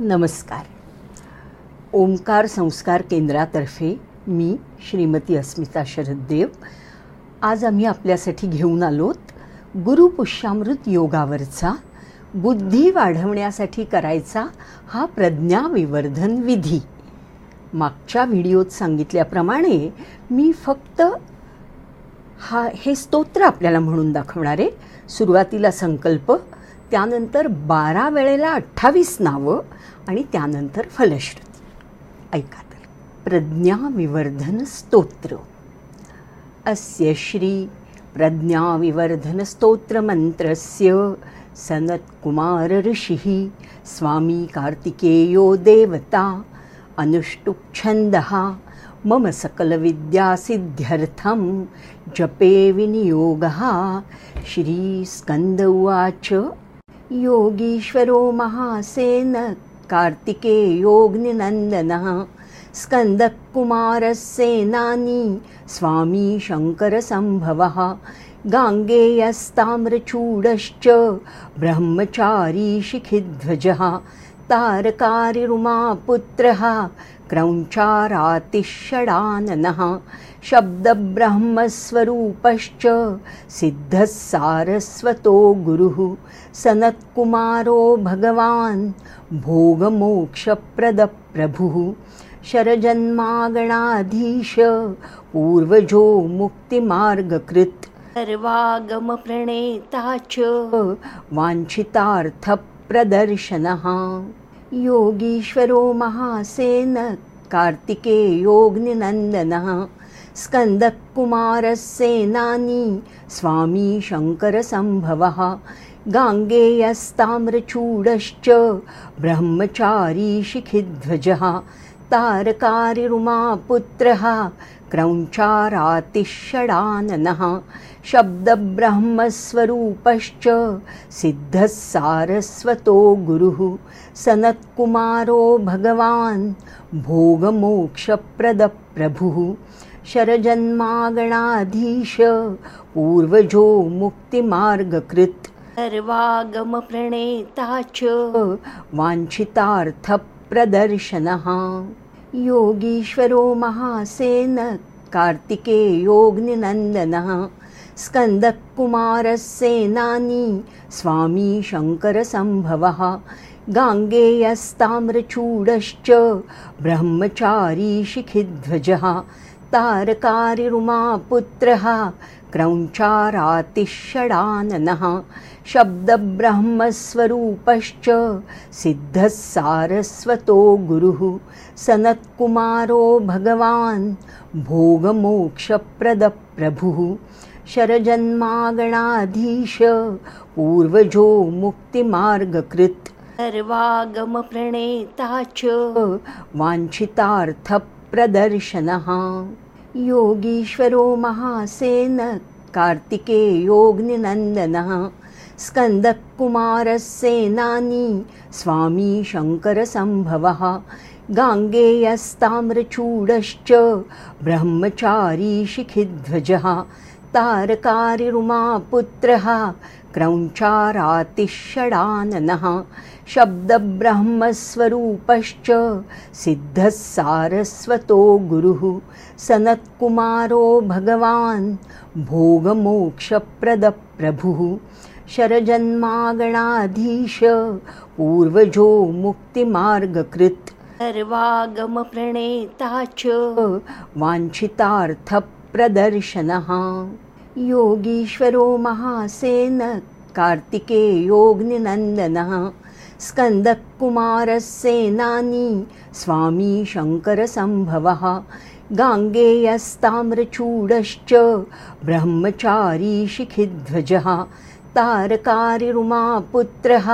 नमस्कार. ओंकार संस्कार केंद्रातर्फे मी श्रीमती अस्मिता शरददेव. आज आम्ही आपल्यासाठी घेऊन आलोत गुरुपुष्यामृत योगावरचा बुद्धी वाढवण्यासाठी करायचा हा प्रज्ञाविवर्धन विधी. मागच्या व्हिडिओत सांगितल्याप्रमाणे मी फक्त हा हे स्तोत्र आपल्याला म्हणून दाखवणार आहे. सुरुवातीला संकल्प त्यानंतर बारा वेळेला अठ्ठावीस नावं आणि त्यानंतर फलश्रुती. ऐका तर. प्रज्ञाविवर्धन स्तोत्र. अस्य श्री प्रज्ञाविवर्धनस्तोत्रमन्त्रस्य सनत्कुमार ऋषिः स्वामी कार्तिकेयो देवता अनुष्टुप्छन्दः मम सकलविद्यासिद्ध्यर्थं जपे विनियोगः श्रीस्कन्द उवाच योगीश्वरो महासेन कार्तिकेयोऽग्निनन्दनः स्कन्दकुमारसेनानी स्वामी शङ्करसम्भवः गाङ्गेयस्ताम्रचूडश्च ब्रह्मचारी शिखिध्वजः तारकारिरुमापुत्रः क्रौञ्चारातिषडाननः शब्दब्रह्मस्वरूपश्च सिद्धः सारस्वतो गुरुः सनत्कुमारो भगवान् भोगमोक्षप्रदप्रभुः शरजन्मागणाधीश पूर्वजो मुक्तिमार्गकृत् सर्वागमप्रणेता च। वाञ्छितार्थप्रदर्शनः योगीश्वरो महासेन कार्तिकेयोऽग्निनन्दनः स्कन्दकुमारसेनानी स्वामी शङ्करसम्भवः गाङ्गेयस्ताम्रचूडश्च ब्रह्मचारी शिखिध्वजः तारकारिरुमापुत्रः क्रौञ्चारातिषडाननः शब्दब्रह्मस्वरूपश्च सिद्धः सारस्वतो गुरुः। सनत्कुमारो भगवान् भोगमोक्षप्रदप्रभुः। शरजन्मागणाधीश पूर्वजो मुक्तिमार्गकृत्। सर्वागमप्रणेता च वाञ्छितार्थप्रदर्शनः। योगीश्वरो महासेन कार्तिकेयोऽग्निनन्दनः स्कन्दकुमारसेनानी स्वामी शङ्करसम्भवः गाङ्गेयस्ताम्रचूडश्च ब्रह्मचारी शिखिध्वजः तारकारिरुमापुत्रः क्रौञ्चारातिषडाननः शब्दब्रह्मस्वरूपश्च सिद्धः सारस्वतो गुरुः सनत्कुमारो भगवान् भोगमोक्षप्रदप्रभुः शरजन्मागणाधीश पूर्वजो मुक्तिमार्गकृत्। सर्वागमप्रणेता च वाञ्छितार्थप्रदर्शनः। योगीश्वरो महासेन कार्तिकेयोऽग्निनन्दनः स्कन्दकुमारसेनानी स्वामी शङ्करसम्भवः। गाङ्गेयस्ताम्रचूडश्च ब्रह्मचारी शिखिध्वजः तारकारिरुमापुत्रः क्रौञ्चारातिषडाननः शब्दब्रह्मस्वरूपश्च सिद्धः सारस्वतो गुरुः सनत्कुमारो भगवान् भोगमोक्षप्रदप्रभुः शरजन्मागणाधीश पूर्वजो मुक्तिमार्गकृत्। सर्वागमप्रणेता च। वाञ्छितार्थप्रदर्शनः योगीश्वरो महासेन कार्तिकेयोऽग्निनन्दनः स्कन्दकुमारसेनानी स्वामी शङ्करसम्भवः गाङ्गेयस्ताम्रचूडश्च ब्रह्मचारी शिखिध्वजः तारकारिरुमापुत्रः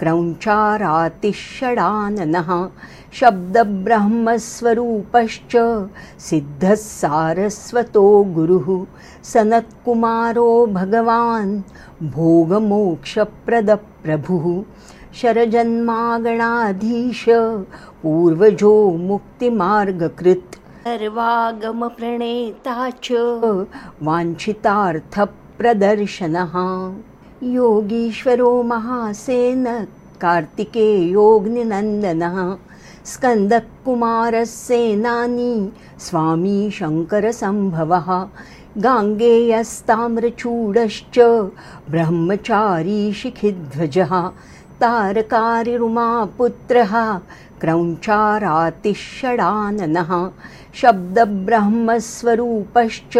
क्रौञ्चारातिषडाननः शब्दब्रह्मस्वरूपश्च सिद्धः सारस्वतो गुरुः। सनत्कुमारो भगवान् भोगमोक्षप्रदप्रभुः। शरजन्मागणाधीश पूर्वजो मुक्तिमार्गकृत्। सर्वागमप्रणेता च वाञ्छितार्थप्रदर्शनः। योगीश्वरो महासेन कार्तिकेयोऽग्निनन्दनः स्कन्दकुमारः सेनानी स्वामी शङ्करसम्भवः गाङ्गेयस्ताम्रचूडश्च ब्रह्मचारी शिखिध्वजः तारकारिरुमापुत्रः क्रौञ्चारातिषडाननः शब्दब्रह्मस्वरूपश्च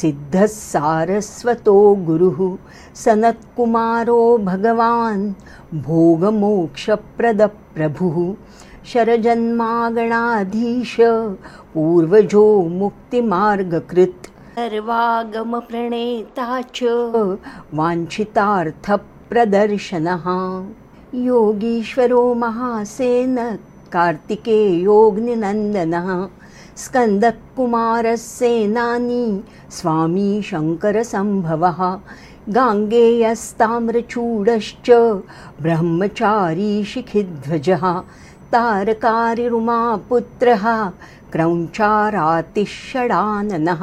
सिद्धः सारस्वतो गुरुः सनत्कुमारो भगवान् भोगमोक्षप्रदप्रभुः शरजन्मागणाधीश पूर्वजो मुक्तिमार्गकृत्। सर्वागमप्रणेता च वाञ्छितार्थप्रदर्शनः। योगीश्वरो महासेन कार्तिकेयोऽग्निनन्दनः स्कन्दकुमारः सेनानी स्वामी शङ्करसम्भवः गाङ्गेयस्ताम्रचूडश्च ब्रह्मचारी शिखिध्वजः तारकारिरुमापुत्रः क्रौञ्चारातिषडाननः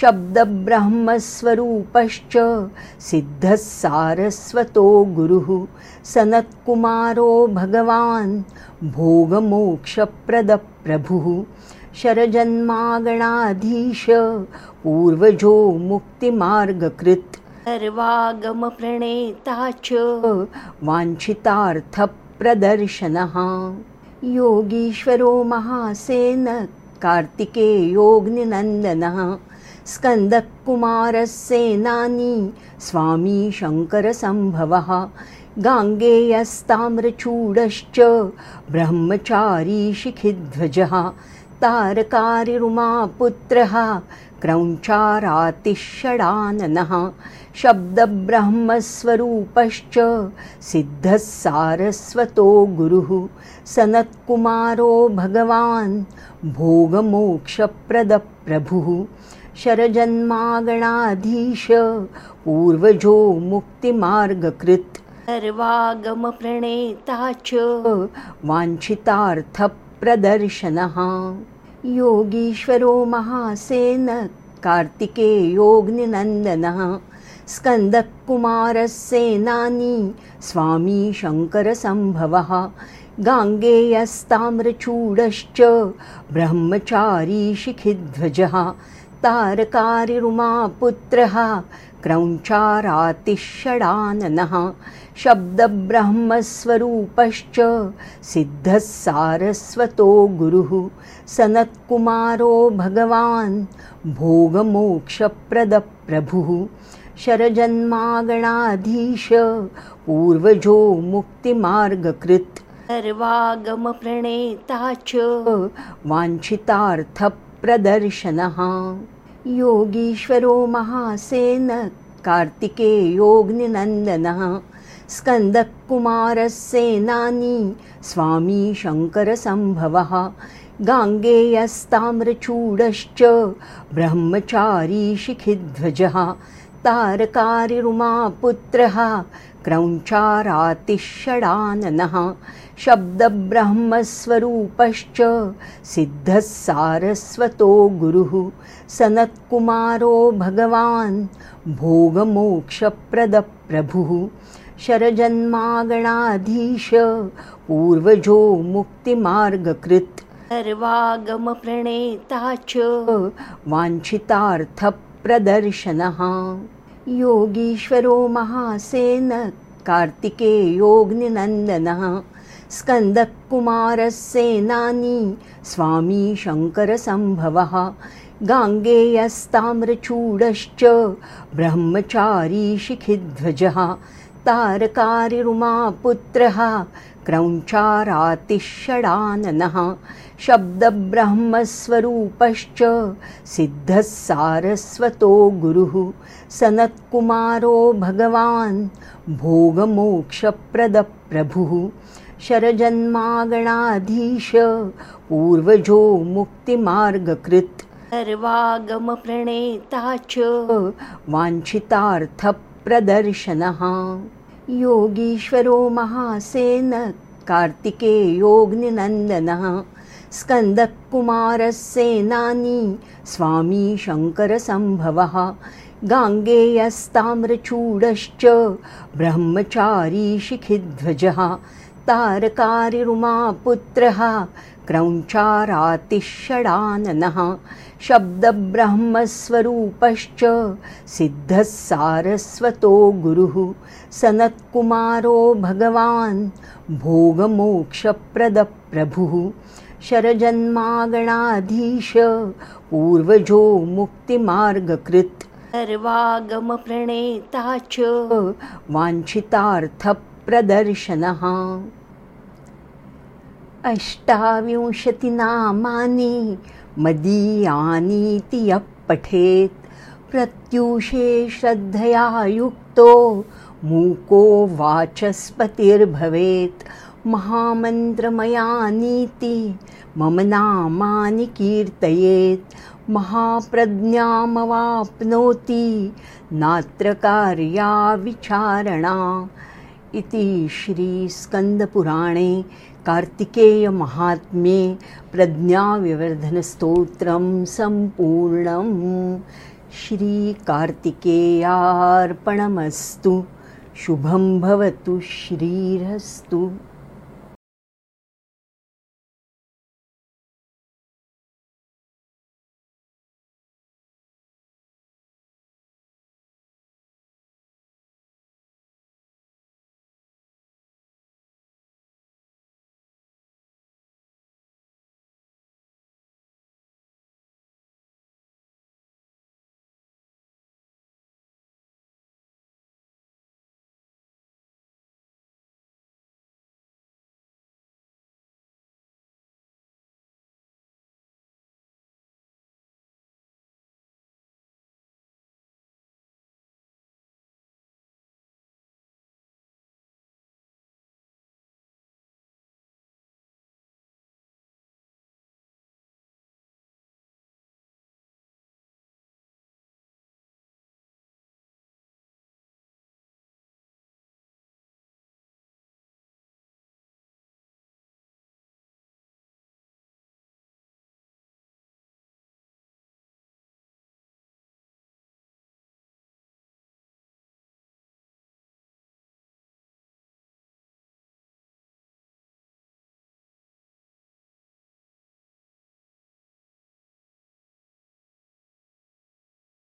शब्दब्रह्मस्वरूपश्च सिद्धः सारस्वतो गुरुः सनत्कुमारो भगवान् भोगमोक्षप्रदप्रभुः शरजन्मागणाधीश पूर्वजो मुक्तिमार्गकृत् सर्वागमप्रणेता च वाञ्छितार्थप्रदर्शनः योगीश्वरो महासेन कार्तिकेयोऽग्निनन्दनः। स्कन्दकुमारः सेनानी स्वामी शङ्करसम्भवः गाङ्गेयस्ताम्रचूडश्च ब्रह्मचारी शिखिध्वजः तारकारिरुमापुत्रः क्रौञ्चारातिषडाननः शब्दब्रह्मस्वरूपश्च सिद्धः सारस्वतो गुरुः। सनत्कुमारो भगवान् भोगमोक्षप्रदप्रभुः। शरजन्मागणाधीश पूर्वजो मुक्तिमार्गकृत्। सर्वागमप्रणेता च वाञ्छितार्थप्रदर्शनः योगीश्वरो महासेन कार्तिकेयोऽग्निनन्दनः स्कन्दकुमारः सेनानी स्वामी शङ्करसम्भवः गाङ्गेयस्ताम्रचूडश्च ब्रह्मचारी शिखिध्वजः तारकारिरुमापुत्रः क्रौञ्चारातिषडाननः शब्दब्रह्मस्वरूपश्च सिद्धः सारस्वतो गुरुः सनत्कुमारो भगवान् भोगमोक्षप्रदप्रभुः शरजन्मागणाधीश पूर्वजो मुक्तिमार्गकृत् सर्वागमप्रणेता च वाञ्छितार्थप्रदर्शनः योगीश्वरो महासेन कार्तिकेयोऽग्निनन्दनः स्कन्दकुमारः सेनानी स्वामी शङ्करसम्भवः गाङ्गेयस्ताम्रचूडश्च ब्रह्मचारी शिखिध्वजः तारकारिरुमापुत्रः क्रौञ्चारातिषडाननः शब्दब्रह्मस्वरूपश्च सिद्धः सारस्वतो गुरुः सनत्कुमारो भगवान् भोगमोक्षप्रदप्रभुः शरजन्मागणाधीश पूर्वजो मुक्तिमार्गकृत् सर्वागमप्रणेता च वाञ्छितार्थप्रदर्शनः योगीश्वरो महासेन कार्तिकेयोऽग्निनन्दनः स्कन्दकुमारः सेनानी स्वामी शङ्करसम्भवः गाङ्गेयस्ताम्रचूडश्च ब्रह्मचारी शिखिध्वजः तारकारिरुमापुत्रः क्रौञ्चारातिषडाननः शब्दब्रह्मस्वरूपश्च सिद्धः सारस्वतो गुरुः सनत्कुमारो भगवान् भोगमोक्षप्रदप्रभुः शरजन्मागणाधीश पूर्वजो मुक्तिमार्गकृत् सर्वागमप्रणेता च वाञ्छितार्थप्रदर्शनः योगीश्वरो महासेन कार्तिकेयोऽग्निनन्दनः स्कन्दकुमारः सेनानी स्वामी शङ्करसम्भवः गाङ्गेयस्ताम्रचूडश्च ब्रह्मचारी शिखिध्वजः तारकारिरुमापुत्रः क्रौञ्चारातिषडाननः शब्दब्रह्मस्वरूपश्च सिद्धः सारस्वतो गुरुः सनत्कुमारो भगवान् भोगमोक्षप्रदप्रभुः शरजन्मागणाधीश पूर्वजो मुक्तिमार्गकृत् सर्वागमप्रणेता च वाञ्छितार्थप्रदर्शनः अष्टाविंशतिनामानि मदीयानीति यः पठेत् प्रत्यूषे श्रद्धया युक्तो मूको वाचस्पतिर्भवेत्। महामन्त्रमयानीति मम नामानि कीर्तयेत्। महाप्रज्ञामवाप्नोति नात्र कार्या विचारणा इति श्रीस्कन्दपुराणे कार्तिकेयमाहात्म्ये प्रज्ञाविवर्धनस्तोत्रं सम्पूर्णं श्रीकार्तिकेयार्पणमस्तु। शुभं भवतु श्रीरस्तु।